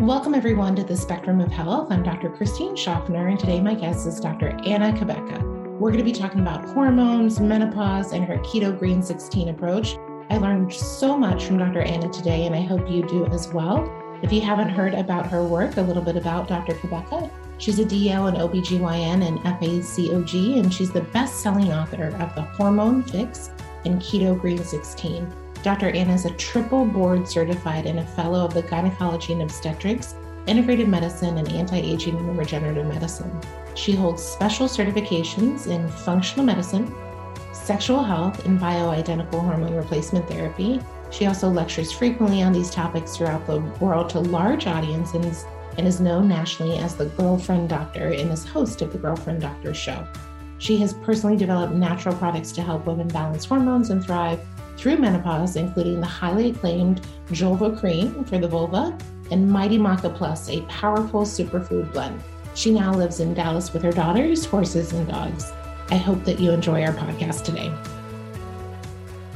Welcome, everyone, to the Spectrum of Health. I'm Dr. Christine Schaffner, and today my guest is Dr. Anna Cabeca. We're going to be talking about hormones, menopause, and her keto green 16 approach. I learned so much from Dr. Anna today, and I hope you do as well. If you haven't heard about her work, a little bit about Dr. Cabeca, she's a DO in OBGYN and FACOG, and she's the best selling author of The Hormone Fix and Keto Green 16. Dr. Anna is a triple board certified and a fellow of the Gynecology and Obstetrics, Integrated Medicine, and Anti Aging and Regenerative Medicine. She holds special certifications in functional medicine, sexual health, and bioidentical hormone replacement therapy. She also lectures frequently on these topics throughout the world to large audiences and is known nationally as the Girlfriend Doctor and is host of the Girlfriend Doctor Show. She has personally developed natural products to help women balance hormones and thrive through menopause, including the highly acclaimed Julva Cream for the vulva and Mighty Maca Plus, a powerful superfood blend. She now lives in Dallas with her daughters, horses, and dogs. I hope that you enjoy our podcast today.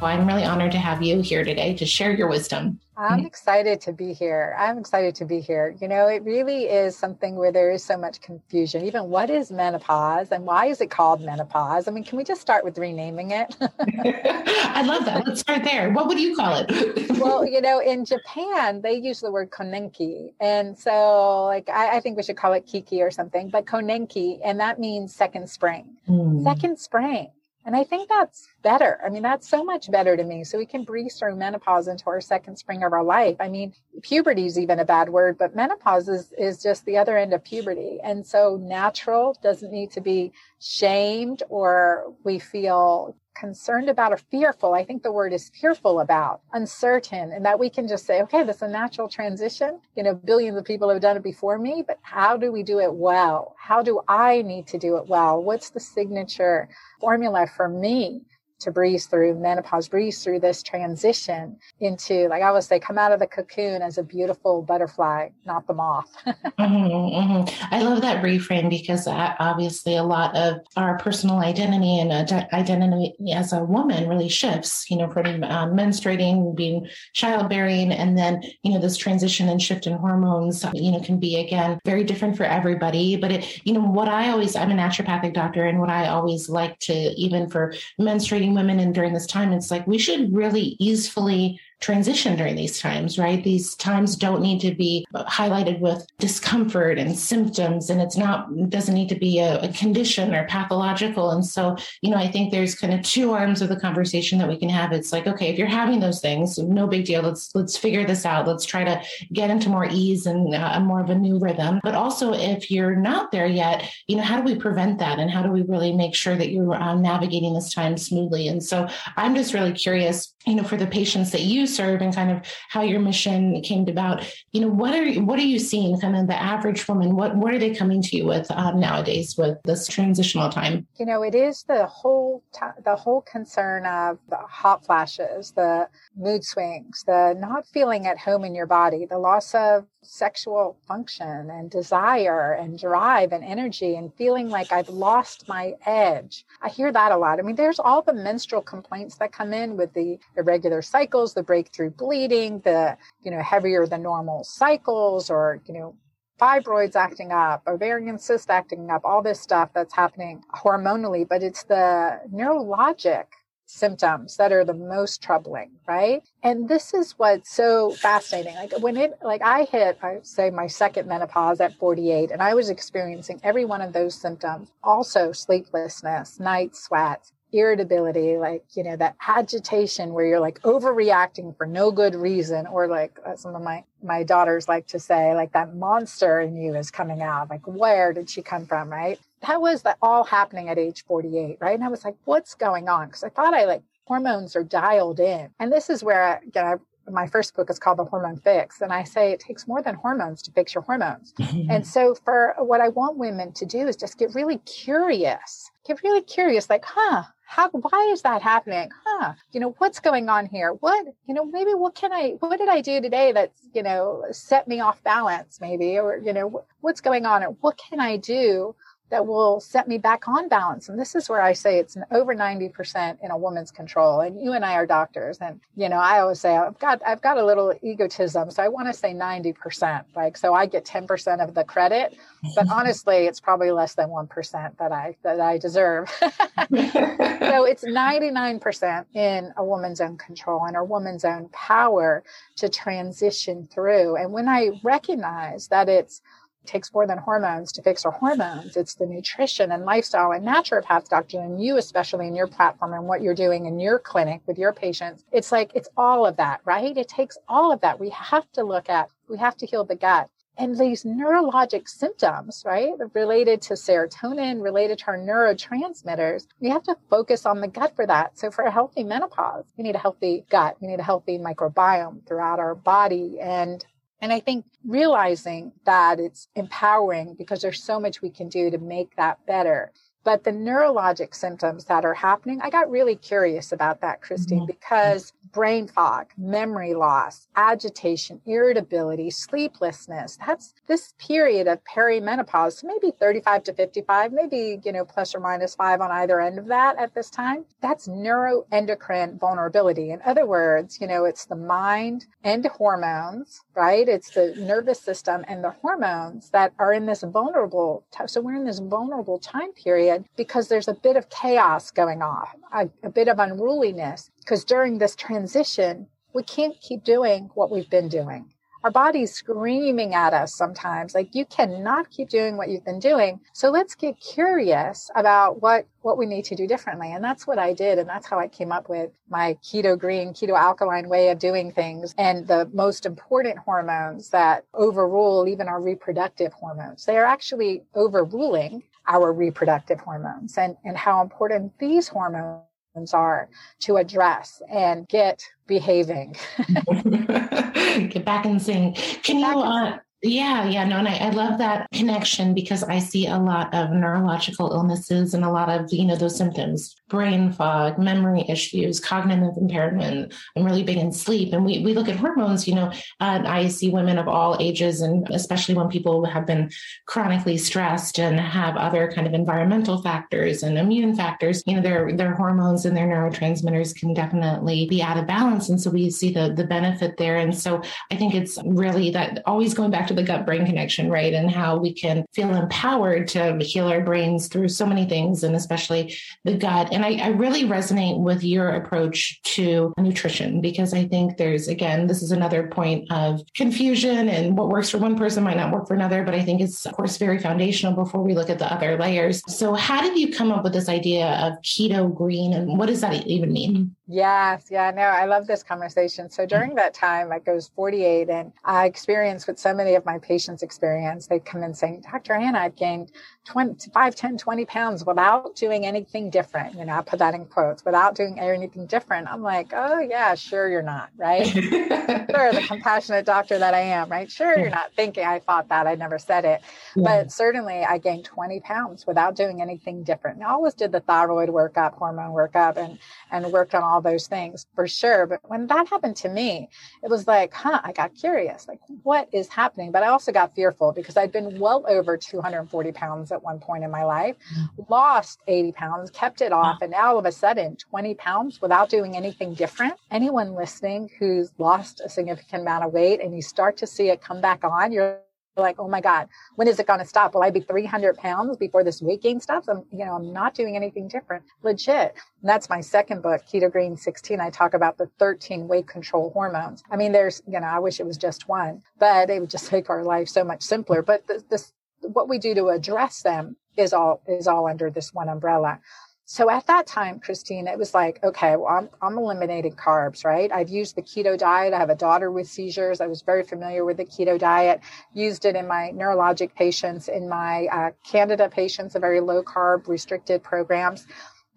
Well, I'm really honored to have you here today to share your wisdom. I'm excited to be here. I'm excited to be here. You know, it really is something where there is so much confusion. Even what is menopause and why is it called menopause? I mean, can we just start with renaming it? I love that. Let's start there. What would you call it? well, you know, in Japan, they use the word konenki. And so, like, I, I, think we should call it kiki or something, but konenki, and that means second spring. Mm. Second spring. And I think that's better. I mean, that's so much better to me. So we can breeze through menopause into our second spring of our life. I mean, puberty is even a bad word, but menopause is, is just the other end of puberty. And so natural doesn't need to be shamed or we feel concerned about or fearful. I think the word is fearful about, uncertain, and that we can just say, okay, this is a natural transition. You know, billions of people have done it before me, but how do we do it well? How do I need to do it well? What's the signature formula for me? To breeze through menopause, breeze through this transition into, like I always say, come out of the cocoon as a beautiful butterfly, not the moth. mm-hmm, mm-hmm. I love that reframe because obviously a lot of our personal identity and identity as a woman really shifts, you know, from uh, menstruating, being childbearing, and then, you know, this transition and shift in hormones, you know, can be again very different for everybody. But it, you know, what I always, I'm a naturopathic doctor, and what I always like to, even for menstruating women and during this time it's like we should really easily transition during these times, right? These times don't need to be highlighted with discomfort and symptoms, and it's not, doesn't need to be a, a, condition or pathological. And so, you know, I think there's kind of two arms of the conversation that we can have. It's like, okay, if you're having those things, no big deal. Let's, let's figure this out. Let's try to get into more ease and uh, more of a new rhythm. But also, if you're not there yet, you know, how do we prevent that? And how do we really make sure that you're uh, navigating this time smoothly? And so I'm just really curious, you know, for the patients that you serve and kind of how your mission came about you know what are what are you seeing kind of the average woman what what are they coming to you with um, nowadays with this transitional time you know it is the whole t- the whole concern of the hot flashes the mood swings the not feeling at home in your body the loss of sexual function and desire and drive and energy and feeling like I've lost my edge. I hear that a lot. I mean, there's all the menstrual complaints that come in with the irregular cycles, the breakthrough bleeding, the, you know, heavier than normal cycles or, you know, fibroids acting up, ovarian cyst acting up, all this stuff that's happening hormonally, but it's the neurologic symptoms that are the most troubling, right? And this is what's so fascinating. Like when it, like I hit, I say my second menopause at 48, and I was experiencing every one of those symptoms. Also sleeplessness, night sweats, irritability, like, you know, that agitation where you're like overreacting for no good reason, or like uh, some of my, my daughters like to say, like that monster in you is coming out. Like, where did she come from? Right. That was that all happening at age 48. Right. And I was like, what's going on? Cause I thought I like hormones are dialed in. And this is where, again, I, my first book is called The Hormone Fix. And I say it takes more than hormones to fix your hormones. and so for what I want women to do is just get really curious, get really curious, like, huh, how why is that happening? Huh you know what's going on here? What you know maybe what can i what did i do today that's you know set me off balance maybe or you know what's going on and what can i do that will set me back on balance. And this is where I say it's an over 90% in a woman's control. And you and I are doctors. And, you know, I always say I've got, I've got a little egotism. So I want to say 90%, like, so I get 10% of the credit, but honestly, it's probably less than 1% that I, that I deserve. so it's 99% in a woman's own control and a woman's own power to transition through. And when I recognize that it's takes more than hormones to fix our hormones. It's the nutrition and lifestyle and naturopath doctor and you, especially in your platform and what you're doing in your clinic with your patients. It's like, it's all of that, right? It takes all of that. We have to look at, we have to heal the gut. And these neurologic symptoms, right, related to serotonin, related to our neurotransmitters, we have to focus on the gut for that. So for a healthy menopause, we need a healthy gut. We need a healthy microbiome throughout our body. And and I think realizing that it's empowering because there's so much we can do to make that better. But the neurologic symptoms that are happening, I got really curious about that, Christine, mm-hmm. because brain fog, memory loss, agitation, irritability, sleeplessness. That's this period of perimenopause, maybe 35 to 55, maybe, you know, plus or minus five on either end of that at this time. That's neuroendocrine vulnerability. In other words, you know, it's the mind and hormones, right? It's the nervous system and the hormones that are in this vulnerable. T- so we're in this vulnerable time period because there's a bit of chaos going on, a, a bit of unruliness because during this transition, we can't keep doing what we've been doing. Our body's screaming at us sometimes, like you cannot keep doing what you've been doing. So let's get curious about what, what we need to do differently. And that's what I did. And that's how I came up with my keto green, keto alkaline way of doing things. And the most important hormones that overrule even our reproductive hormones. They are actually overruling our reproductive hormones and, and how important these hormones are to address and get behaving. get back and sing. Can you uh, yeah, yeah, no, and I, I, love that connection because I see a lot of neurological illnesses and a lot of, you know, those symptoms, brain fog, memory issues, cognitive impairment. I'm really big in sleep. And we, we look at hormones, you know, I see women of all ages, and especially when people have been chronically stressed and have other kind of environmental factors and immune factors, you know, their, their hormones and their neurotransmitters can definitely be out of balance. And so we see the, the benefit there. And so I think it's really that always going back to the gut brain connection, right? And how we can feel empowered to heal our brains through so many things, and especially the gut. And I, I really resonate with your approach to nutrition because I think there's, again, this is another point of confusion and what works for one person might not work for another. But I think it's, of course, very foundational before we look at the other layers. So, how did you come up with this idea of keto green and what does that even mean? Yes, yeah, no, I love this conversation. So during that time, like I was 48 and I experienced what so many of my patients experience. They'd come in saying, Dr. Anna, I've gained 20, 5, 10, 20 pounds without doing anything different. You know, I put that in quotes, without doing anything different. I'm like, oh yeah, sure you're not, right? sure, the compassionate doctor that I am, right? Sure, you're not thinking I thought that. I never said it. Yeah. But certainly I gained 20 pounds without doing anything different. I always did the thyroid workup, hormone workup, and, and worked on all all those things for sure. But when that happened to me, it was like, huh, I got curious, like, what is happening? But I also got fearful because I'd been well over 240 pounds at one point in my life, mm-hmm. lost 80 pounds, kept it off, and now all of a sudden 20 pounds without doing anything different. Anyone listening who's lost a significant amount of weight and you start to see it come back on, you're like, oh my God, when is it going to stop? Will I be 300 pounds before this weight gain stops? I'm, you know, I'm not doing anything different. Legit. And that's my second book, Keto Green 16. I talk about the 13 weight control hormones. I mean, there's, you know, I wish it was just one, but it would just make our life so much simpler. But this, this what we do to address them is all, is all under this one umbrella. So at that time, Christine, it was like, okay, well, I'm, I'm eliminating carbs, right? I've used the keto diet. I have a daughter with seizures. I was very familiar with the keto diet, used it in my neurologic patients, in my uh, Candida patients, a very low carb restricted programs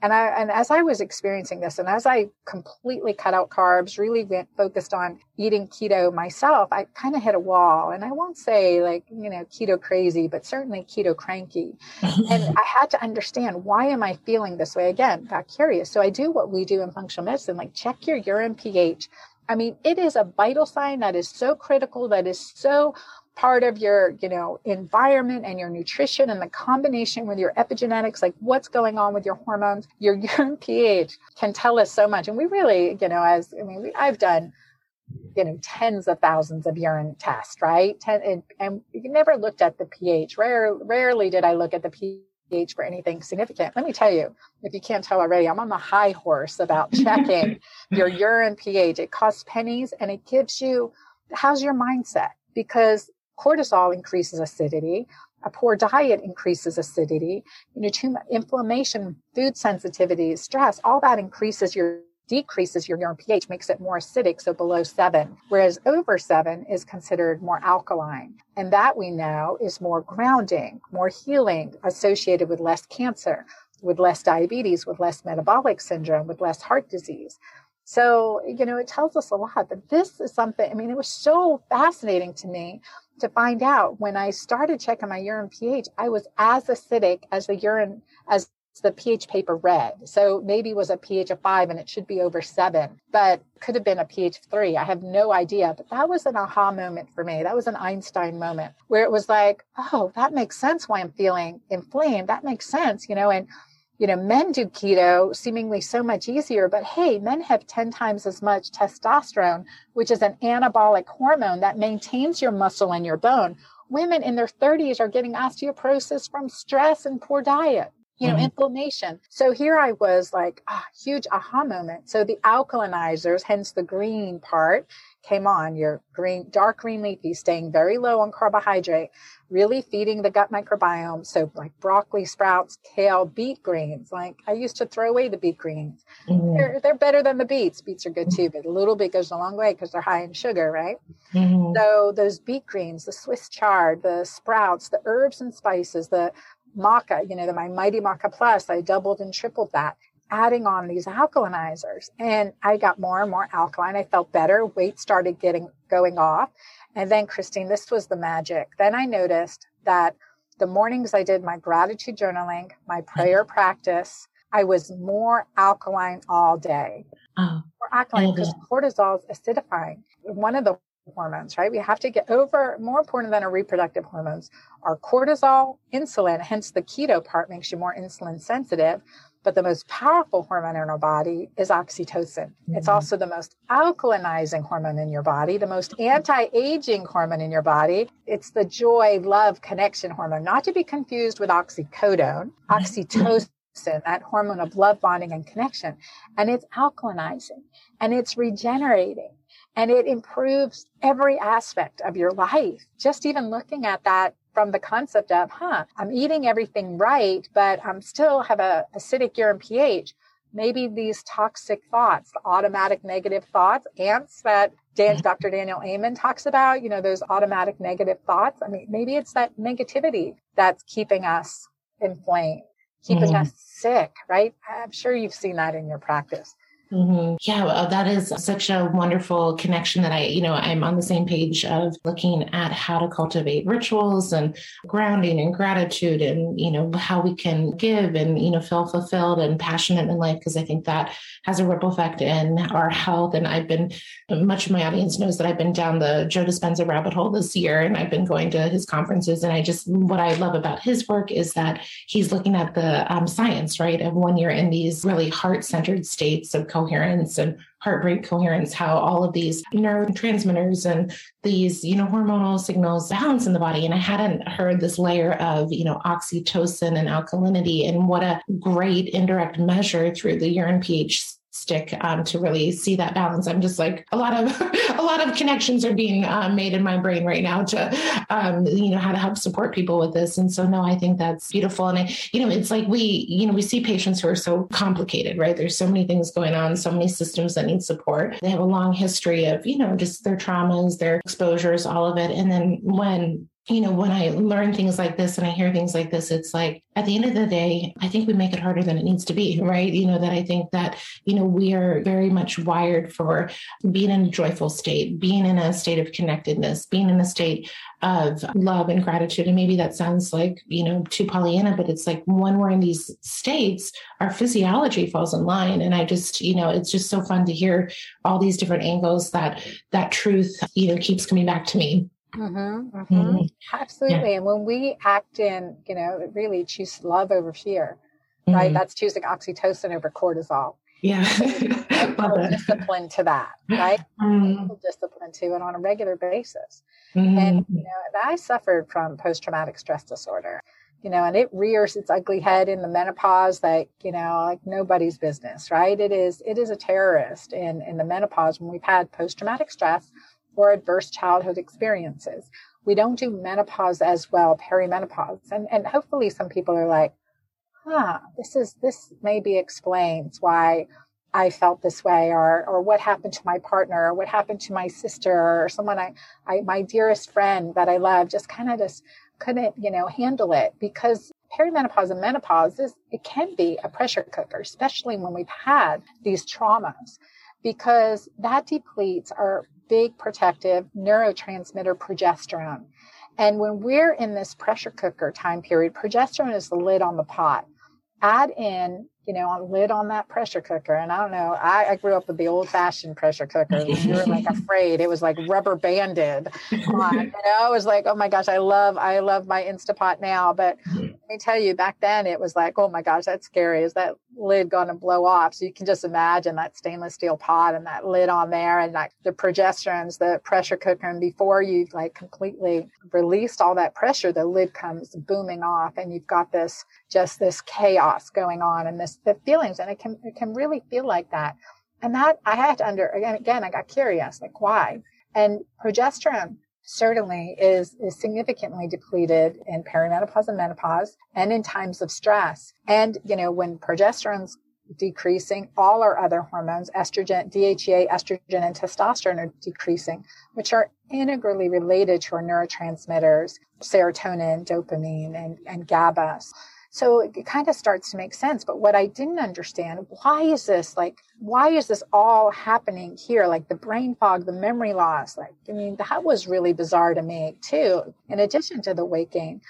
and I and as I was experiencing this, and as I completely cut out carbs, really went focused on eating keto myself, I kind of hit a wall. And I won't say like you know keto crazy, but certainly keto cranky. and I had to understand why am I feeling this way again. Got curious, so I do what we do in functional medicine, like check your urine pH. I mean, it is a vital sign that is so critical, that is so part of your, you know, environment and your nutrition and the combination with your epigenetics, like what's going on with your hormones, your urine pH can tell us so much. And we really, you know, as I mean, we, I've done you know tens of thousands of urine tests right? Ten, and, and never looked at the ph. Rare, rarely did i look at the ph for anything significant. Let me tell you if you can't tell already i'm on the high horse about checking your urine ph. It costs pennies and it gives you how's your mindset? Because cortisol increases acidity. A poor diet increases acidity. You know, too much inflammation, food sensitivity, stress, all that increases your decreases your urine pH, makes it more acidic, so below seven, whereas over seven is considered more alkaline. And that we know is more grounding, more healing, associated with less cancer, with less diabetes, with less metabolic syndrome, with less heart disease. So, you know, it tells us a lot that this is something, I mean, it was so fascinating to me to find out when I started checking my urine pH, I was as acidic as the urine, as the pH paper read. So maybe was a pH of five and it should be over seven, but could have been a pH of three. I have no idea. But that was an aha moment for me. That was an Einstein moment where it was like, oh, that makes sense why I'm feeling inflamed. That makes sense, you know, and you know, men do keto seemingly so much easier, but hey, men have 10 times as much testosterone, which is an anabolic hormone that maintains your muscle and your bone. Women in their 30s are getting osteoporosis from stress and poor diet you know, mm-hmm. inflammation. So here I was like, a huge aha moment. So the alkalinizers, hence the green part, came on. Your green, dark green leafy, staying very low on carbohydrate, really feeding the gut microbiome. So like broccoli sprouts, kale, beet greens. Like I used to throw away the beet greens. Mm-hmm. They're, they're better than the beets. Beets are good too, but a little bit goes a long way because they're high in sugar, right? Mm-hmm. So those beet greens, the Swiss chard, the sprouts, the herbs and spices, the maca, you know, the, my Mighty Maca Plus, I doubled and tripled that, adding on these alkalinizers. And I got more and more alkaline. I felt better. Weight started getting going off. And then, Christine, this was the magic. Then I noticed that the mornings I did my gratitude journaling, my prayer mm-hmm. practice, I was more alkaline all day. Oh, more alkaline because cortisol is acidifying. One of the hormones, right? We have to get over more important than our reproductive hormones are cortisol, insulin, hence the keto part makes you more insulin sensitive. But the most powerful hormone in our body is oxytocin. Mm-hmm. It's also the most alkalinizing hormone in your body, the most anti aging hormone in your body. It's the joy, love, connection hormone, not to be confused with oxycodone, mm-hmm. oxytocin that hormone of love bonding and connection and it's alkalinizing and it's regenerating and it improves every aspect of your life. Just even looking at that from the concept of, huh, I'm eating everything right, but I'm still have a acidic urine pH. Maybe these toxic thoughts, the automatic negative thoughts, ants that Dan, Dr. Daniel Amen talks about, you know, those automatic negative thoughts. I mean, maybe it's that negativity that's keeping us inflamed, keeping mm. us sick, right? I'm sure you've seen that in your practice. Mm-hmm. Yeah, well, that is such a wonderful connection that I, you know, I'm on the same page of looking at how to cultivate rituals and grounding and gratitude and, you know, how we can give and, you know, feel fulfilled and passionate in life. Cause I think that has a ripple effect in our health. And I've been, much of my audience knows that I've been down the Joe Dispenza rabbit hole this year and I've been going to his conferences. And I just, what I love about his work is that he's looking at the um, science, right, of when you're in these really heart centered states of coherence and heart rate coherence, how all of these neurotransmitters and these, you know, hormonal signals balance in the body. And I hadn't heard this layer of, you know, oxytocin and alkalinity and what a great indirect measure through the urine pH stick um, to really see that balance. I'm just like a lot of a lot of connections are being uh, made in my brain right now to um, you know how to help support people with this. And so no, I think that's beautiful. And I, you know, it's like we you know we see patients who are so complicated, right? There's so many things going on, so many systems that need support. They have a long history of you know just their traumas, their exposures, all of it. And then when you know, when I learn things like this and I hear things like this, it's like at the end of the day, I think we make it harder than it needs to be, right? You know, that I think that, you know, we are very much wired for being in a joyful state, being in a state of connectedness, being in a state of love and gratitude. And maybe that sounds like, you know, too Pollyanna, but it's like when we're in these states, our physiology falls in line. And I just, you know, it's just so fun to hear all these different angles that that truth, you know, keeps coming back to me Mm-hmm, mm-hmm. Mm-hmm. Absolutely. Yeah. And when we act in, you know, really choose love over fear, right? Mm-hmm. That's choosing oxytocin over cortisol. Yeah. discipline to that, right? Mm-hmm. Discipline to it on a regular basis. Mm-hmm. And, you know, I suffered from post traumatic stress disorder, you know, and it rears its ugly head in the menopause like, you know, like nobody's business, right? It is, it is a terrorist in, in the menopause when we've had post traumatic stress or adverse childhood experiences. We don't do menopause as well, perimenopause. And, and hopefully some people are like, huh, this is, this maybe explains why I felt this way or, or what happened to my partner or what happened to my sister or someone I, I my dearest friend that I love just kind of just couldn't, you know, handle it because perimenopause and menopause is, it can be a pressure cooker, especially when we've had these traumas because that depletes our big protective neurotransmitter progesterone. And when we're in this pressure cooker time period, progesterone is the lid on the pot. Add in you know, on lid on that pressure cooker. And I don't know, I, I grew up with the old fashioned pressure cooker. you were like afraid. It was like rubber banded on. You know, I was like, oh my gosh, I love, I love my Instapot now. But me tell you, back then it was like, oh my gosh, that's scary. Is that lid going to blow off? So you can just imagine that stainless steel pot and that lid on there and like the progesterones, the pressure cooker. And before you've like completely released all that pressure, the lid comes booming off and you've got this, just this chaos going on and this the feelings and it can it can really feel like that and that i had to under again again i got curious like why and progesterone certainly is is significantly depleted in perimenopause and menopause and in times of stress. And you know when progesterone's decreasing all our other hormones estrogen dhea estrogen and testosterone are decreasing which are integrally related to our neurotransmitters serotonin dopamine and, and gaba so it kind of starts to make sense. But what I didn't understand, why is this like, why is this all happening here? Like the brain fog, the memory loss. Like, I mean, that was really bizarre to me too, in addition to the weight gain.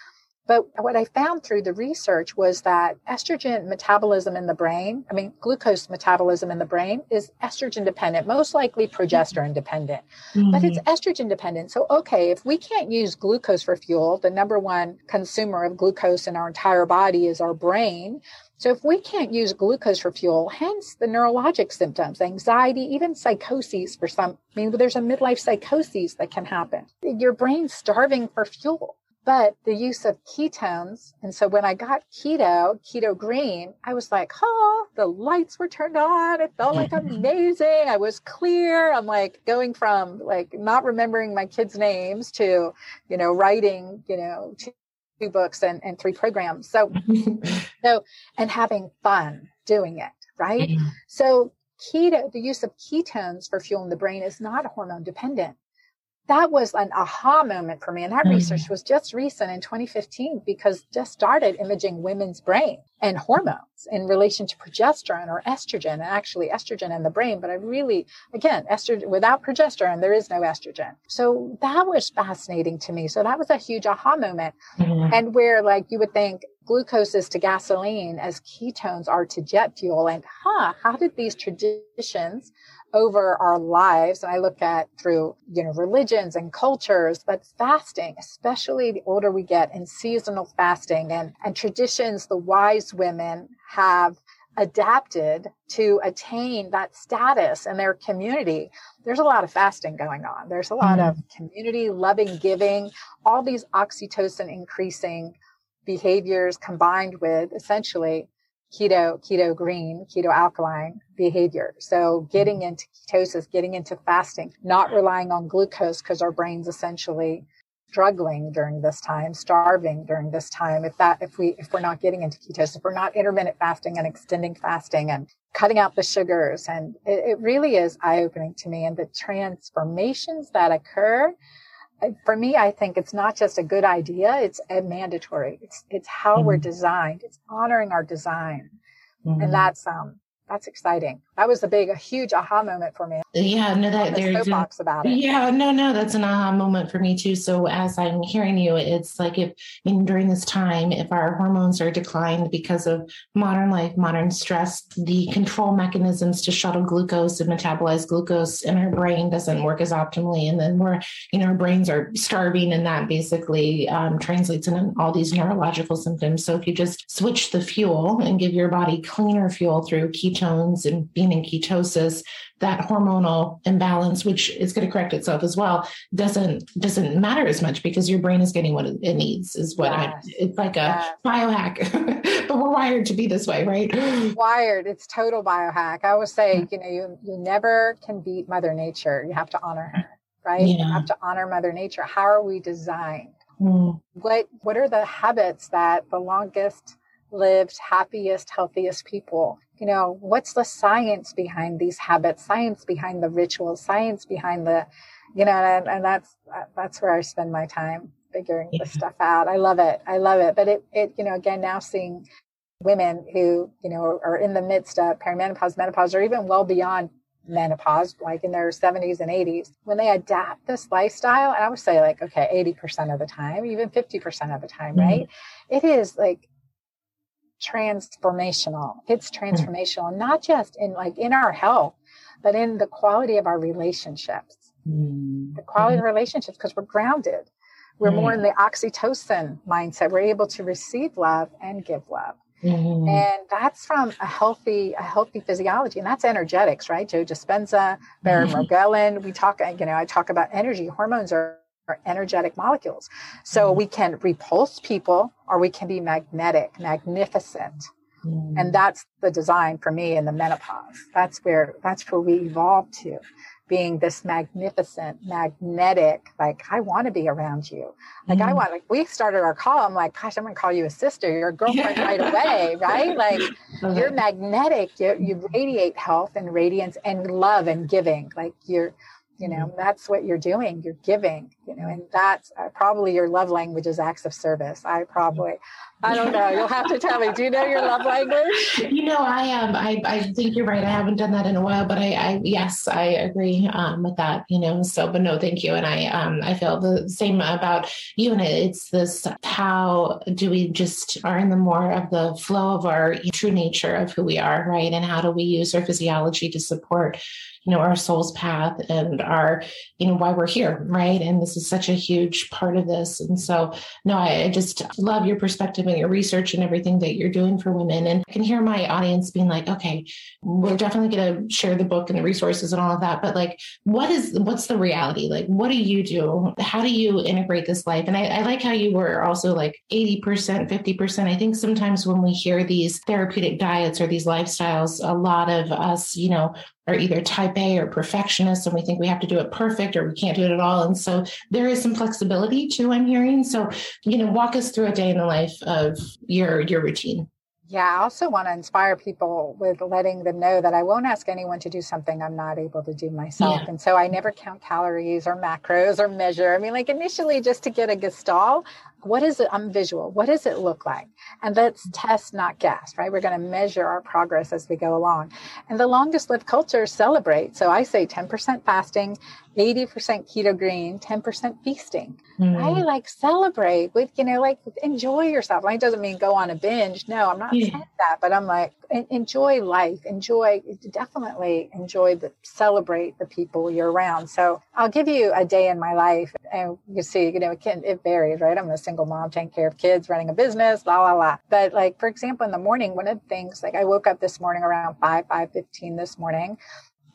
But what I found through the research was that estrogen metabolism in the brain, I mean, glucose metabolism in the brain is estrogen dependent, most likely progesterone dependent, mm-hmm. but it's mm-hmm. estrogen dependent. So, okay, if we can't use glucose for fuel, the number one consumer of glucose in our entire body is our brain. So if we can't use glucose for fuel, hence the neurologic symptoms, anxiety, even psychoses for some, I mean, there's a midlife psychoses that can happen. Your brain's starving for fuel but the use of ketones. And so when I got keto, keto green, I was like, oh, the lights were turned on. It felt like amazing. I was clear. I'm like going from like not remembering my kids' names to, you know, writing, you know, two, two books and, and three programs. So, so, and having fun doing it. Right. Mm-hmm. So keto, the use of ketones for fueling the brain is not hormone dependent that was an aha moment for me. And that mm-hmm. research was just recent in 2015 because just started imaging women's brain and hormones in relation to progesterone or estrogen and actually estrogen in the brain. But I really, again, estrogen without progesterone, there is no estrogen. So that was fascinating to me. So that was a huge aha moment. Mm-hmm. And where like you would think glucose is to gasoline as ketones are to jet fuel. And huh, how did these traditions over our lives. And I look at through, you know, religions and cultures, but fasting, especially the older we get in seasonal fasting and, and traditions the wise women have adapted to attain that status in their community. There's a lot of fasting going on. There's a lot mm. of community loving giving, all these oxytocin increasing behaviors combined with essentially keto, keto green, keto alkaline behavior. So getting into ketosis, getting into fasting, not relying on glucose because our brain's essentially struggling during this time, starving during this time. If that, if we, if we're not getting into ketosis, if we're not intermittent fasting and extending fasting and cutting out the sugars. And it, it really is eye opening to me and the transformations that occur for me, I think it's not just a good idea; it's a mandatory. It's it's how mm-hmm. we're designed. It's honoring our design, mm-hmm. and that's um that's exciting. That was a big, a huge aha moment for me. Yeah, no, that there's a, about it. Yeah, no, no, that's an aha moment for me too. So as I'm hearing you, it's like if in during this time, if our hormones are declined because of modern life, modern stress, the control mechanisms to shuttle glucose and metabolize glucose in our brain doesn't work as optimally, and then we're, you know, our brains are starving, and that basically um, translates into all these neurological symptoms. So if you just switch the fuel and give your body cleaner fuel through ketones and being in ketosis, that hormonal imbalance, which is going to correct itself as well, doesn't doesn't matter as much because your brain is getting what it needs. Is what yes. I, it's like a yes. biohack, but we're wired to be this way, right? Wired. It's total biohack. I always say, mm. you know, you you never can beat Mother Nature. You have to honor her, right? Yeah. You have to honor Mother Nature. How are we designed? Mm. What what are the habits that the longest lived, happiest, healthiest people you know, what's the science behind these habits, science behind the rituals, science behind the, you know, and, and that's, that's where I spend my time figuring yeah. this stuff out. I love it. I love it. But it, it, you know, again, now seeing women who, you know, are, are in the midst of perimenopause, menopause, or even well beyond menopause, like in their 70s and 80s, when they adapt this lifestyle, and I would say like, okay, 80% of the time, even 50% of the time, mm-hmm. right? It is like transformational. It's hmm. transformational, mm. not just in like in our health, but in the quality of our relationships. Mm. The quality mm. of relationships because we're grounded. We're more in hmm. the oxytocin mindset. We're able to receive love and give love. Mm-hmm. And that's from a healthy, a healthy physiology. And that's energetics, right? Joe Dispenza, Baron mm-hmm. We talk, you know, I talk about energy. Hormones are are energetic molecules. So we can repulse people or we can be magnetic, magnificent. Mm. And that's the design for me in the menopause. That's where, that's where we evolve to being this magnificent, magnetic, like, I want to be around you. Like, mm. I want, like, we started our call. I'm like, gosh, I'm going to call you a sister. You're a girlfriend right away, right? Like, you're magnetic. You, you radiate health and radiance and love and giving. Like, you're, you know mm-hmm. that's what you're doing you're giving you know and that's uh, probably your love language is acts of service. I probably i don't know. You'll have to tell me. Do you know your love language? You know i am um, i i think you're right. I haven't done that in a while but i i yes i agree um, with that you know so but no thank you. And i um i feel the same about you. And it's this how do we just are in the more of the flow of our true nature of who we are right? And how do we use our physiology to support you know, our soul's path and our, you know, why we're here, right? And this is such a huge part of this. And so, no, I, just love your perspective and your research and everything that you're doing for women. And I can hear my audience being like, okay, we're definitely going to share the book and the resources and all of that. But like, what is, what's the reality? Like, what do you do? How do you integrate this life? And I, I like how you were also like 80%, 50%. I think sometimes when we hear these therapeutic diets or these lifestyles, a lot of us, you know, are either type A or perfectionists and we think we have to do it perfect or we can't do it at all. And so there is some flexibility too, I'm hearing. So, you know, walk us through a day in the life of your your routine. Yeah, I also want to inspire people with letting them know that I won't ask anyone to do something I'm not able to do myself. Yeah. And so I never count calories or macros or measure. I mean, like initially just to get a gestalt, what is it? I'm visual. What does it look like? And let's test, not guess, right? We're going to measure our progress as we go along. And the longest lived cultures celebrate. So I say 10% fasting, 80% keto green, 10% feasting. Mm. Right? Like celebrate with, you know, like enjoy yourself. Like it doesn't mean go on a binge. No, I'm not yeah. saying that, but I'm like, enjoy life, enjoy, definitely enjoy the, celebrate the people you're around. So I'll give you a day in my life and you see, you know, it can, it varies, right? I'm a single mom, taking care of kids, running a business, la, la, la. But like, for example, in the morning, one of the things, like I woke up this morning around 5, 5.15 this morning.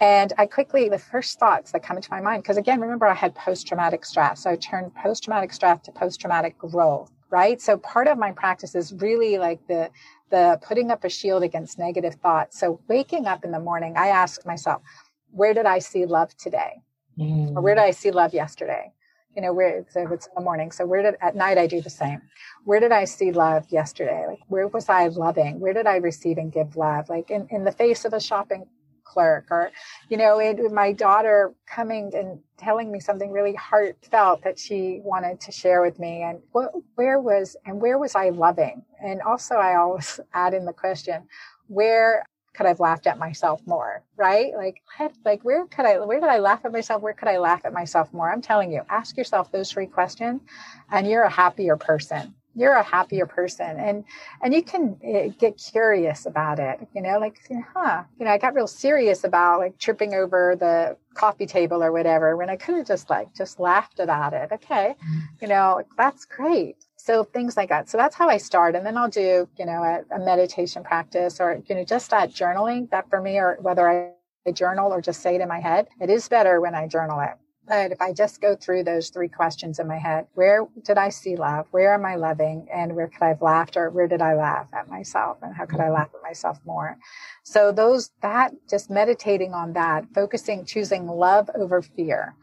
And I quickly, the first thoughts that come into my mind, because again, remember I had post traumatic stress. So I turned post traumatic stress to post traumatic growth, right? So part of my practice is really like the, the putting up a shield against negative thoughts. So waking up in the morning, I ask myself, where did I see love today? Mm. Or where did I see love yesterday? You know where so it's in the morning so where did at night i do the same. Where did i see love yesterday? Like where was i loving? Where did i receive and give love? Like in, in the face of a shopping clerk or you know it, my daughter coming and telling me something really heartfelt that she wanted to share with me and what where was and where was i loving? And also i always add in the question where could I have laughed at myself more? Right? Like, like where could I, where did I laugh at myself? Where could I laugh at myself more? I'm telling you, ask yourself those three questions and you're a happier person you're a happier person and and you can uh, get curious about it you know like huh you know i got real serious about like tripping over the coffee table or whatever when i could have just like just laughed about it okay mm-hmm. you know that's great so things like that so that's how i start and then i'll do you know a, a meditation practice or you know just that journaling that for me or whether i journal or just say it in my head it is better when i journal it but if I just go through those three questions in my head, where did I see love? Where am I loving? And where could I have laughed or where did I laugh at myself? And how could I laugh at myself more? So those, that just meditating on that, focusing, choosing love over fear,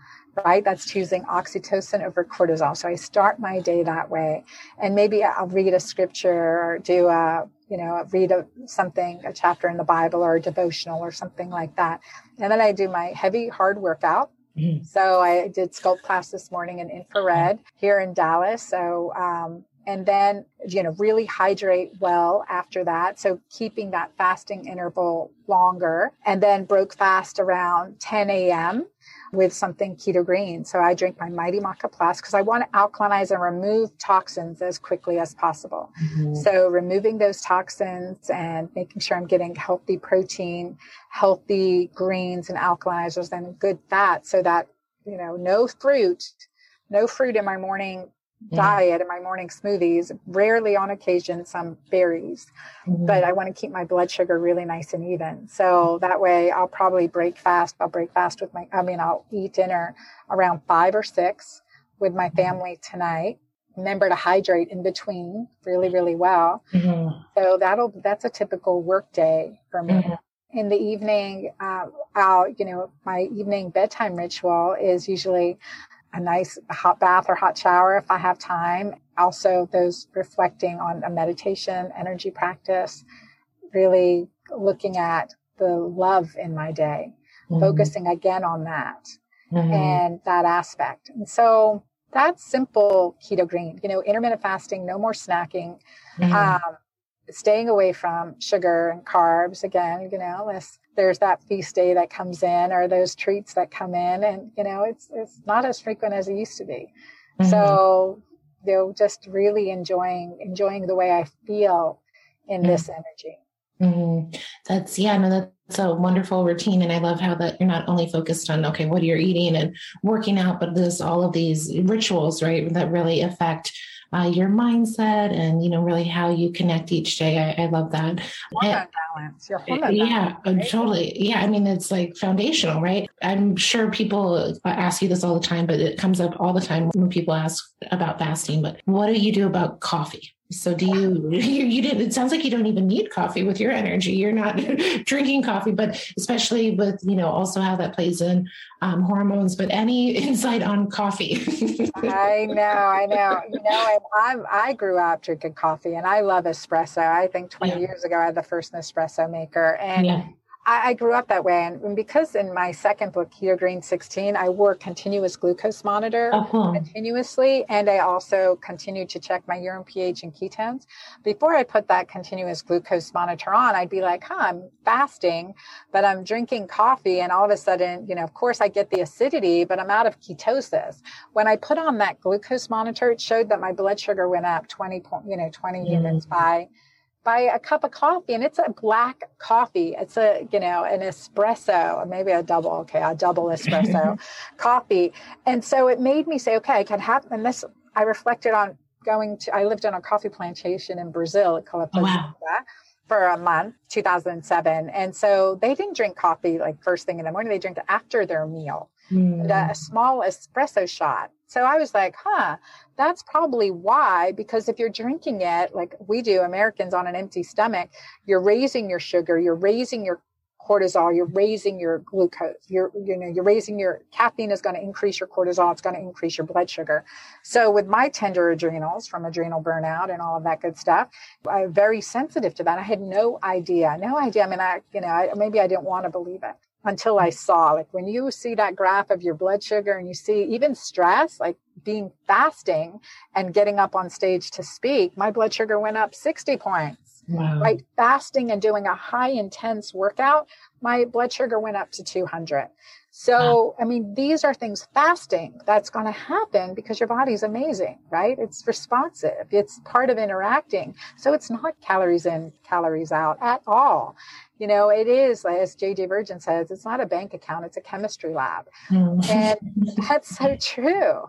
right? That's choosing oxytocin over cortisol. So I start my day that way. And maybe I'll read a scripture or do a, you know, read a, something, a chapter in the Bible or a devotional or something like that. And then I do my heavy, hard workout Mm-hmm. So I did sculpt class this morning in infrared here in Dallas. So, um, and then, you know, really hydrate well after that. So keeping that fasting interval longer and then broke fast around 10 a.m with something keto green. So I drink my Mighty Maca Plus because I want to alkalinize and remove toxins as quickly as possible. Mm-hmm. So removing those toxins and making sure I'm getting healthy protein, healthy greens and alkalinizers and good fat so that, you know, no fruit, no fruit in my morning mm-hmm. diet in my morning smoothies, rarely on occasion some berries, mm-hmm. but I want to keep my blood sugar really nice and even. So that way I'll probably break fast. I'll break fast with my, I mean, I'll eat dinner around five or six with my mm-hmm. family tonight. Remember to hydrate in between really, really well. Mm-hmm. So that'll, that's a typical work day for me mm-hmm. in the evening, uh, I'll, you know, my evening bedtime ritual is usually a nice hot bath or hot shower if I have time. Also, those reflecting on a meditation, energy practice, really looking at the love in my day, mm-hmm. focusing again on that mm-hmm. and that aspect. And so that's simple keto green, you know, intermittent fasting, no more snacking. Mm-hmm. Um, staying away from sugar and carbs again, you know, unless there's that feast day that comes in or those treats that come in and, you know, it's, it's not as frequent as it used to be. Mm-hmm. So, you know, just really enjoying, enjoying the way I feel in mm-hmm. this energy. Mm-hmm. That's, yeah, no, that's a wonderful routine. And I love how that you're not only focused on, okay, what you're eating and working out, but there's all of these rituals, right, that really affect uh, your mindset and you know really how you connect each day. I, I love that. Hormone balance. Yeah, balance, right? totally. Yeah, I mean it's like foundational, right? I'm sure people ask you this all the time, but it comes up all the time when people ask about fasting. But what do you do about coffee? So do you, you, you didn't, it sounds like you don't even need coffee with your energy. You're not drinking coffee, but especially with, you know, also how that plays in um, hormones, but any insight on coffee? I know, I know. You know, I'm, I grew up drinking coffee and I love espresso. I think 20 yeah. years ago, I had the first Nespresso maker and yeah. I, I, grew up that way. And, because in my second book, Keto Green 16, I wore continuous glucose monitor uh-huh. continuously. And I also continued to check my urine pH and ketones. Before I put that continuous glucose monitor on, I'd be like, huh, I'm fasting, but I'm drinking coffee. And all of a sudden, you know, of course I get the acidity, but I'm out of ketosis. When I put on that glucose monitor, it showed that my blood sugar went up 20, you know, 20 mm-hmm. units by buy a cup of coffee and it's a black coffee. It's a, you know, an espresso, maybe a double, okay, a double espresso coffee. And so it made me say, okay, I can have, and this, I reflected on going to, I lived on a coffee plantation in Brazil called oh, wow. for a month, 2007. And so they didn't drink coffee like first thing in the morning. They drink it after their meal, mm. a, a small espresso shot. So I was like, huh, that's probably why, because if you're drinking it like we do, Americans on an empty stomach, you're raising your sugar, you're raising your cortisol, you're raising your glucose, you're, you know, you're raising your caffeine is going to increase your cortisol, it's going to increase your blood sugar. So with my tender adrenals from adrenal burnout and all of that good stuff, I'm very sensitive to that. I had no idea, no idea. I mean, I, you know, I, maybe I didn't want to believe it until I saw. Like when you see that graph of your blood sugar and you see even stress, like being fasting and getting up on stage to speak, my blood sugar went up 60 points. wow. right? Fasting and doing a high intense workout, my blood sugar went up to 200. So, I mean, these are things fasting that's going to happen because your body's amazing, right? It's responsive. It's part of interacting. So it's not calories in, calories out at all. You know, it is, as JJ Virgin says, it's not a bank account, it's a chemistry lab. Mm. And that's so true.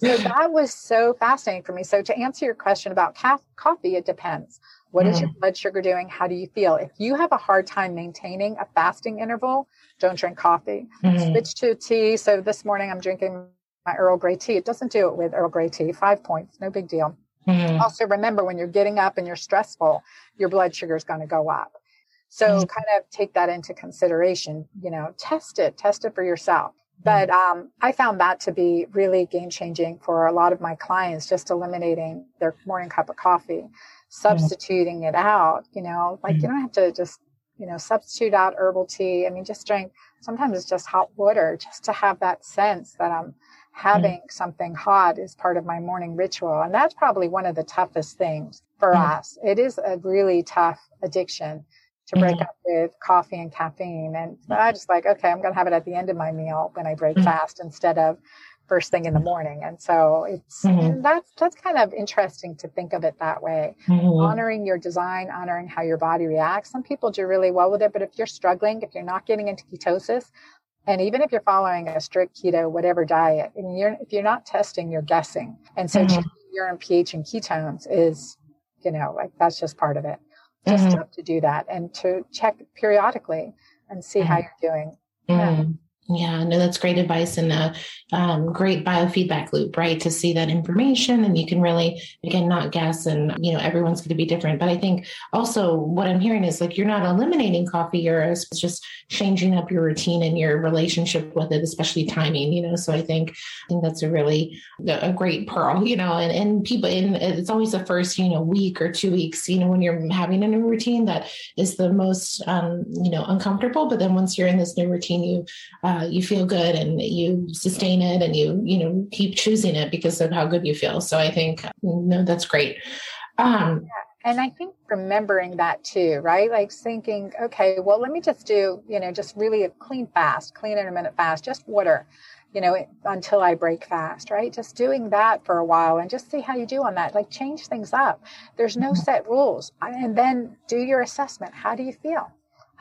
So that was so fascinating for me. So to answer your question about coffee, it depends. What is your mm. blood sugar doing? How do you feel? If you have a hard time maintaining a fasting interval, don't drink coffee. Mm-hmm. Switch to tea. So this morning I'm drinking my Earl Grey tea. It doesn't do it with Earl Grey tea. Five points, no big deal. Mm-hmm. Also remember when you're getting up and you're stressful, your blood sugar is going to go up. So mm-hmm. kind of take that into consideration. You know, test it, test it for yourself. But mm-hmm. um, I found that to be really game changing for a lot of my clients, just eliminating their morning cup of coffee substituting it out, you know, like mm-hmm. you don't have to just, you know, substitute out herbal tea. I mean, just drink, sometimes it's just hot water just to have that sense that I'm having mm-hmm. something hot is part of my morning ritual. And that's probably one of the toughest things for mm-hmm. us. It is a really tough addiction to break mm-hmm. up with coffee and caffeine. And I just like, okay, I'm going to have it at the end of my meal when I break mm-hmm. fast instead of first thing in the morning. And so it's mm-hmm. that's that's kind of interesting to think of it that way. Mm-hmm. Honoring your design, honoring how your body reacts. Some people do really well with it, but if you're struggling, if you're not getting into ketosis, and even if you're following a strict keto, whatever diet, and you're, if you're not testing, you're guessing. And so mm-hmm. urine pH and ketones is, you know, like that's just part of it. Just mm-hmm. to do that and to check periodically and see how mm-hmm. you're doing. Yeah. Yeah, no, that's great advice and a um, great biofeedback loop, right? To see that information and you can really, again, not guess and, you know, everyone's going to be different. But I think also what I'm hearing is like you're not eliminating coffee, you're just changing up your routine and your relationship with it, especially timing, you know? So I think, I think that's a really, a great pearl, you know, and, and people, and it's always the first, you know, week or two weeks, you know, when you're having a new routine that is the most, um, you know, uncomfortable. But then once you're in this new routine, you, uh, you feel good and you sustain it and you you know keep choosing it because of how good you feel. So i think no that's great. Um and i think remembering that too right? Like thinking okay well let me just do you know just really a clean fast clean intermittent fast just water you know until i break fast right? Just doing that for a while and just see how you do on that. Like change things up. There's no mm-hmm. set rules. And then do your assessment. How do you feel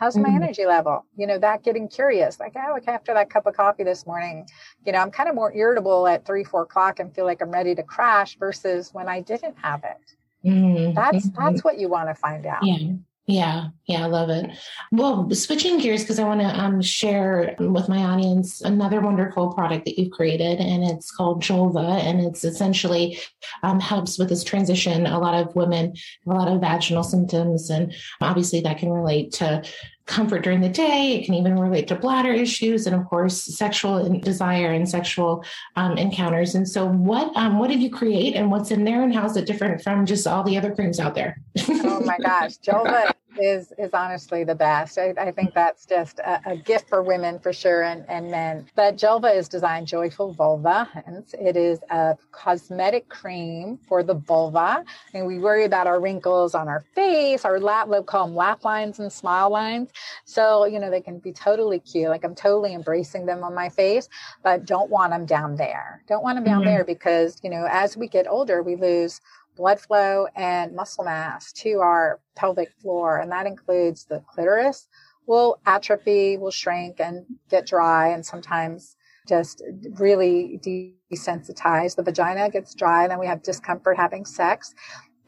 How's my mm-hmm. energy level? You know, that getting curious, like, oh, like after that cup of coffee this morning, you know, I'm kind of more irritable at three, four o'clock and feel like I'm ready to crash versus when I didn't have it. Mm-hmm. That's that's what you want to find out. Yeah. Yeah, yeah, I love it. Well, switching gears because I want to um, share with my audience another wonderful product that you've created, and it's called Julva, and it's essentially um, helps with this transition. A lot of women have a lot of vaginal symptoms, and obviously that can relate to comfort during the day. It can even relate to bladder issues, and of course, sexual desire and sexual um, encounters. And so, what um, what did you create, and what's in there, and how is it different from just all the other creams out there? oh my gosh, Julva is is honestly the best. I, I think that's just a, a, gift for women for sure and, and men. But Julva is designed Joyful Vulva. And it is a cosmetic cream for the vulva. And we worry about our wrinkles on our face, our lap, we call them lap lines and smile lines. So, you know, they can be totally cute. Like I'm totally embracing them on my face, but don't want them down there. Don't want them down mm-hmm. there because, you know, as we get older, we lose blood flow and muscle mass to our pelvic floor. And that includes the clitoris will atrophy, will shrink and get dry and sometimes just really desensitize. The vagina gets dry and then we have discomfort having sex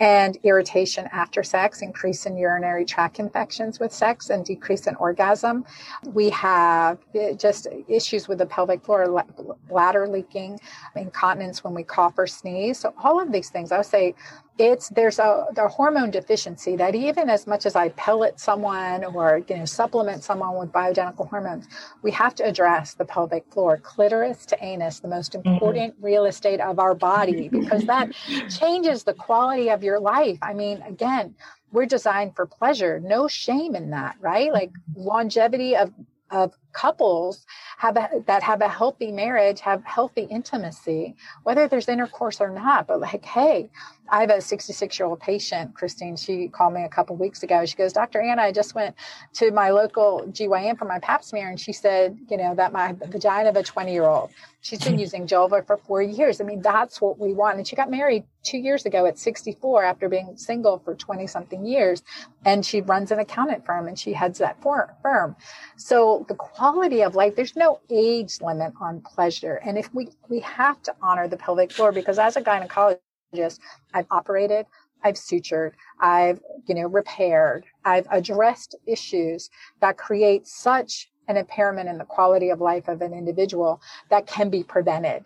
and irritation after sex, increase in urinary tract infections with sex, and decrease in orgasm. We have eh, just issues with the pelvic floor, bladder leaking, incontinence when we cough or sneeze. So all of these things, I would say it's there's a the hormone deficiency that even as much as I pellet someone or you know supplement someone with bioidentical hormones, we have to address the pelvic floor, clitoris to anus, the most mm-hmm. important mm-hmm. real estate of our body, because that changes the quality of your life. I mean, again, we're designed for pleasure, no shame in that, right? Like longevity of of couples have a, that have a healthy marriage have healthy intimacy whether there's intercourse or not. But like hey i have a 66 year old patient christine she called me a couple weeks ago. She goes dr anna i just went to my local gyn for my pap smear and she said you know that my vagina of a 20 year old she's been using Julva for four years. I mean that's what we want. And she got married two years ago at 64 after being single for 20 something years. And she runs an accountant firm and she heads that firm. So the quality of life there's no age limit on pleasure and if we we have to honor the pelvic floor because as a gynecologist i've operated I've sutured, I've, you know, repaired, I've addressed issues that create such an impairment in the quality of life of an individual that can be prevented.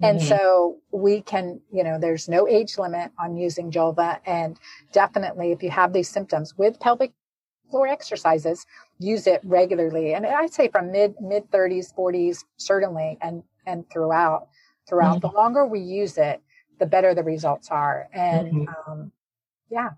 And mm-hmm. so we can, you know, there's no age limit on using Julva. And definitely if you have these symptoms with pelvic floor exercises, use it regularly. And I'd say from mid, mid thirties, forties, certainly, and, and throughout, throughout, mm-hmm. the longer we use it, the better the results are. And, mm-hmm. um, yeah,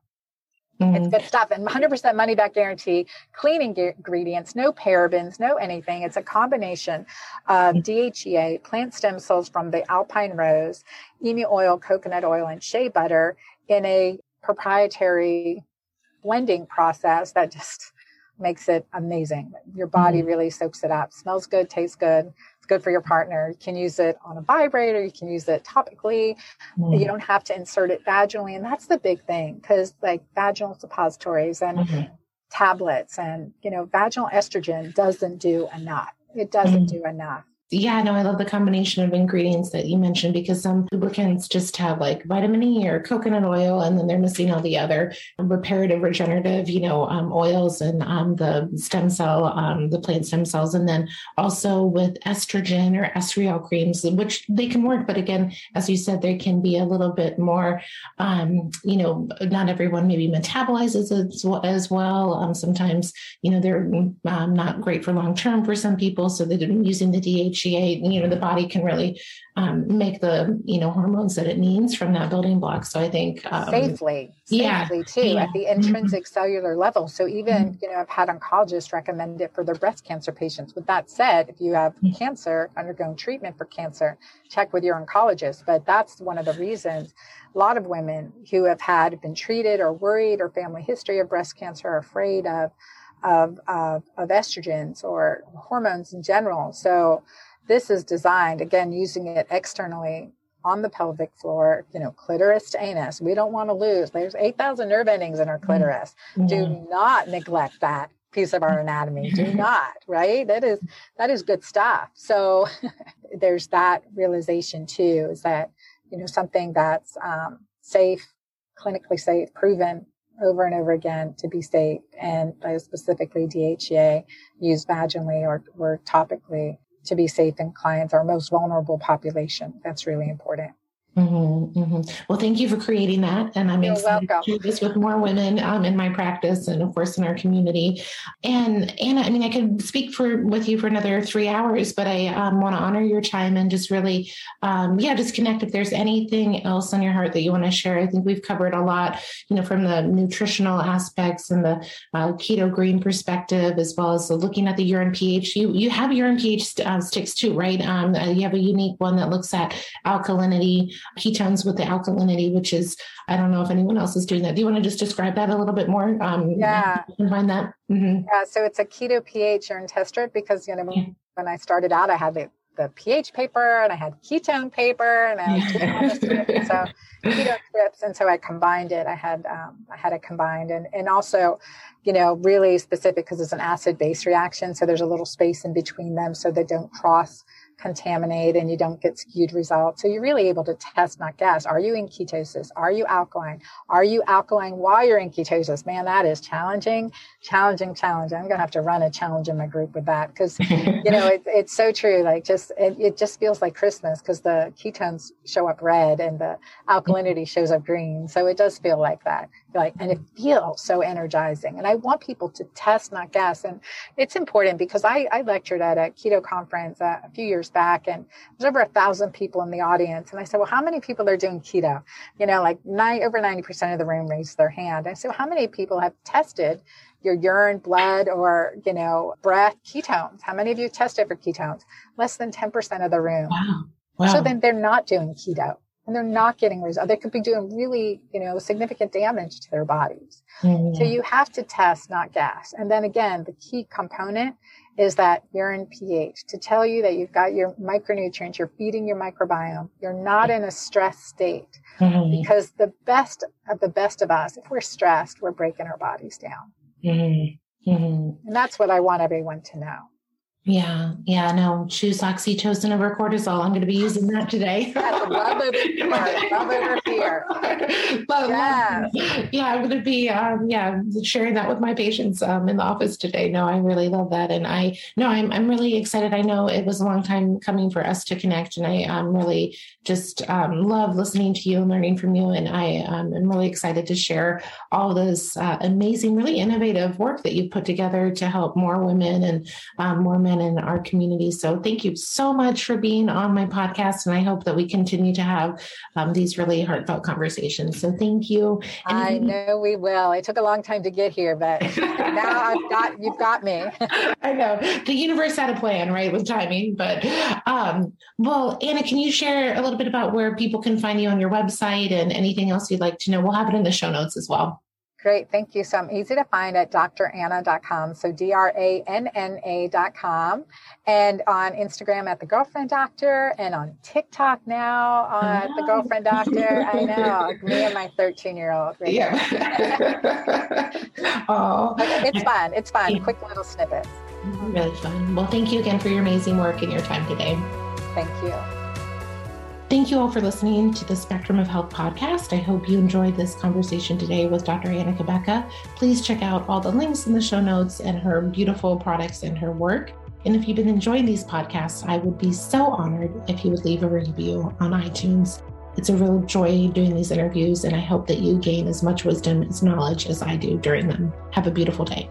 Mm-hmm. It's good stuff and 100% money back guarantee, clean ingredients, no parabens, no anything. It's a combination of DHEA, plant stem cells from the alpine rose, emu oil, coconut oil, and shea butter in a proprietary blending process that just makes it amazing. Your body mm-hmm. really soaks it up. Smells good, tastes good. It's good for your partner. You can use it on a vibrator. You can use it topically. Mm-hmm. You don't have to insert it vaginally. And that's the big thing because like vaginal suppositories and mm-hmm. tablets and, you know, vaginal estrogen doesn't do enough. It doesn't mm-hmm. do enough yeah, no, I love the combination of ingredients that you mentioned because some lubricants just have like vitamin E or coconut oil, and then they're missing all the other reparative, regenerative, you know, um, oils and um, the stem cell, um, the plant stem cells, and then also with estrogen or estriol creams, which they can work, but again, as you said, they can be a little bit more, um, you know, not everyone maybe metabolizes it as well. Um, sometimes, you know, they're um, not great for long term for some people, so they're using the DHEA you know the body can really um, make the you know hormones that it needs from that building block so i think um, safely yeah, safely too yeah. at the mm-hmm. intrinsic mm-hmm. cellular level so even mm-hmm. you know i've had oncologists recommend it for their breast cancer patients with that said if you have mm-hmm. cancer undergoing treatment for cancer check with your oncologist but that's one of the reasons a lot of women who have had been treated or worried or family history of breast cancer are afraid of of, of, of estrogens or hormones in general. So this is designed, again, using it externally on the pelvic floor, you know, clitoris to anus. We don't want to lose. There's 8,000 nerve endings in our mm-hmm. clitoris. Mm-hmm. Do not neglect that piece of our anatomy. Do not, right? That is that is good stuff. So there's that realization too, is that, you know, something that's um, safe, clinically safe, proven over and over again to be safe and specifically DHEA used vaginally or, or topically to be safe in clients, our most vulnerable population. That's really important. Mm-hmm, mm-hmm. Well, thank you for creating that. And I'm You're excited welcome. to do this with more women um, in my practice and, of course, in our community. And Anna, I mean, I could speak for with you for another three hours, but I um, want to honor your time and just really, um, yeah, just connect. If there's anything else on your heart that you want to share, I think we've covered a lot, you know, from the nutritional aspects and the uh, keto green perspective, as well as looking at the urine pH. You you have urine pH uh, sticks too, right? Um, uh, you have a unique one that looks at alkalinity ketones with the alkalinity, which is, I don't know if anyone else is doing that. Do you want to just describe that a little bit more? Um, yeah. You can find that. Mm-hmm. Yeah. So it's a keto pH urine test strip because, you know, yeah. when I started out, I had the, the pH paper and I had ketone paper and I so keto strips. And so I combined it. I had, um, I had it combined and, and also, you know, really specific because it's an acid base reaction. So there's a little space in between them so they don't cross contaminate and you don't get skewed results. So you're really able to test, not guess. Are you in ketosis? Are you alkaline? Are you alkaline while you're in ketosis? Man, that is challenging, challenging, challenging. I'm going to have to run a challenge in my group with that because, you know, it, it's so true. Like just, it, it just feels like Christmas because the ketones show up red and the mm-hmm. alkalinity shows up green. So it does feel like that. Like and it feels so energizing and i want people to test not guess and it's important because i, I lectured at a keto conference uh, a few years back and there's over a thousand people in the audience and i said well how many people are doing keto? You know like nine, over 90% of the room raised their hand. I said well, how many people have tested your urine blood or you know breath ketones? How many of you tested for ketones? Less than 10% of the room. Wow. Wow. so then they're not doing keto and they're not getting results. They could be doing really, you know, significant damage to their bodies. Mm-hmm. So you have to test, not guess. And then again, the key component is that urine pH to tell you that you've got your micronutrients, you're feeding your microbiome, you're not in a stress state. Mm-hmm. Because the best of the best of us, if we're stressed, we're breaking our bodies down. Mm-hmm. mm-hmm. And that's what I want everyone to know. Yeah, yeah, no, choose oxytocin over cortisol. I'm going to be using that today. That's love over fear. Love over fear. Love, yes. Yeah, I'm going to be, um, yeah, sharing that with my patients um, in the office today. No, I really love that, and I no, I'm I'm really excited. I know it was a long time coming for us to connect, and I am really just um, love listening to you and learning from you, and I um, am really excited to share all this uh, amazing, really innovative work that you've put together to help more women and um, more men in our community. So thank you so much for being on my podcast. And I hope that we continue to have um, these really heartfelt conversations. So thank you. And I know we will. It took a long time to get here, but now I've got, you've got me. I know the universe had a plan, right? With timing, but, um, well, Anna, can you share a little bit about where people can find you on your website and anything else you'd like to know? We'll have it in the show notes as well. Great. Thank you. So I'm easy to find at dranna.com. So D-R-A-N-N-A.com and on Instagram at the girlfriend doctor and on TikTok now on oh. the ah. girlfriend doctor. I know me and my 13 year old. Right yeah. oh, it's fun. It's fun. Quick little snippets. Really fun. Well, thank you again for your amazing work and your time today. Thank you. Thank you all for listening to the Spectrum of Health podcast. I hope you enjoyed this conversation today with Dr. Anna Cabeca. Please check out all the links in the show notes and her beautiful products and her work. And if you've been enjoying these podcasts, I would be so honored if you would leave a review on iTunes. It's a real joy doing these interviews, and I hope that you gain as much wisdom as knowledge as I do during them. Have a beautiful day.